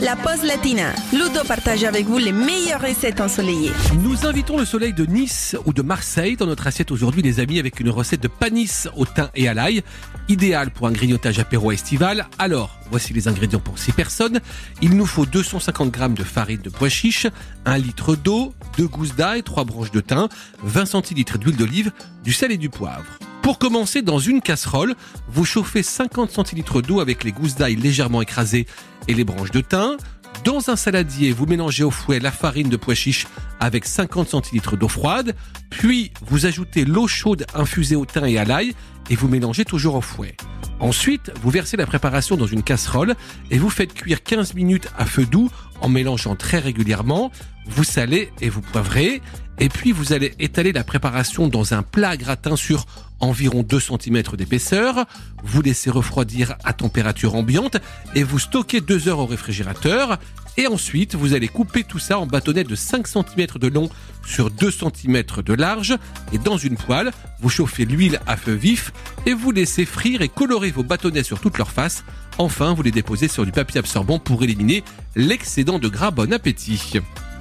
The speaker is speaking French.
la pause latina. Ludo partage avec vous les meilleures recettes ensoleillées. Nous invitons le soleil de Nice ou de Marseille dans notre assiette aujourd'hui, les amis, avec une recette de panis au thym et à l'ail, idéal pour un grignotage apéro estival. Alors, voici les ingrédients pour 6 personnes. Il nous faut 250 g de farine de pois chiche, 1 litre d'eau, 2 gousses d'ail, 3 branches de thym, 20 centilitres d'huile d'olive, du sel et du poivre. Pour commencer, dans une casserole, vous chauffez 50 centilitres d'eau avec les gousses d'ail légèrement écrasées et les branches de thym. Dans un saladier, vous mélangez au fouet la farine de pois chiche avec 50 centilitres d'eau froide, puis vous ajoutez l'eau chaude infusée au thym et à l'ail et vous mélangez toujours au fouet. Ensuite, vous versez la préparation dans une casserole et vous faites cuire 15 minutes à feu doux en mélangeant très régulièrement. Vous salez et vous poivrez. Et puis vous allez étaler la préparation dans un plat gratin sur environ 2 cm d'épaisseur. Vous laissez refroidir à température ambiante et vous stockez 2 heures au réfrigérateur. Et ensuite, vous allez couper tout ça en bâtonnets de 5 cm de long sur 2 cm de large. Et dans une poêle, vous chauffez l'huile à feu vif et vous laissez frire et colorer vos bâtonnets sur toute leur face. Enfin, vous les déposez sur du papier absorbant pour éliminer l'excédent de gras. Bon appétit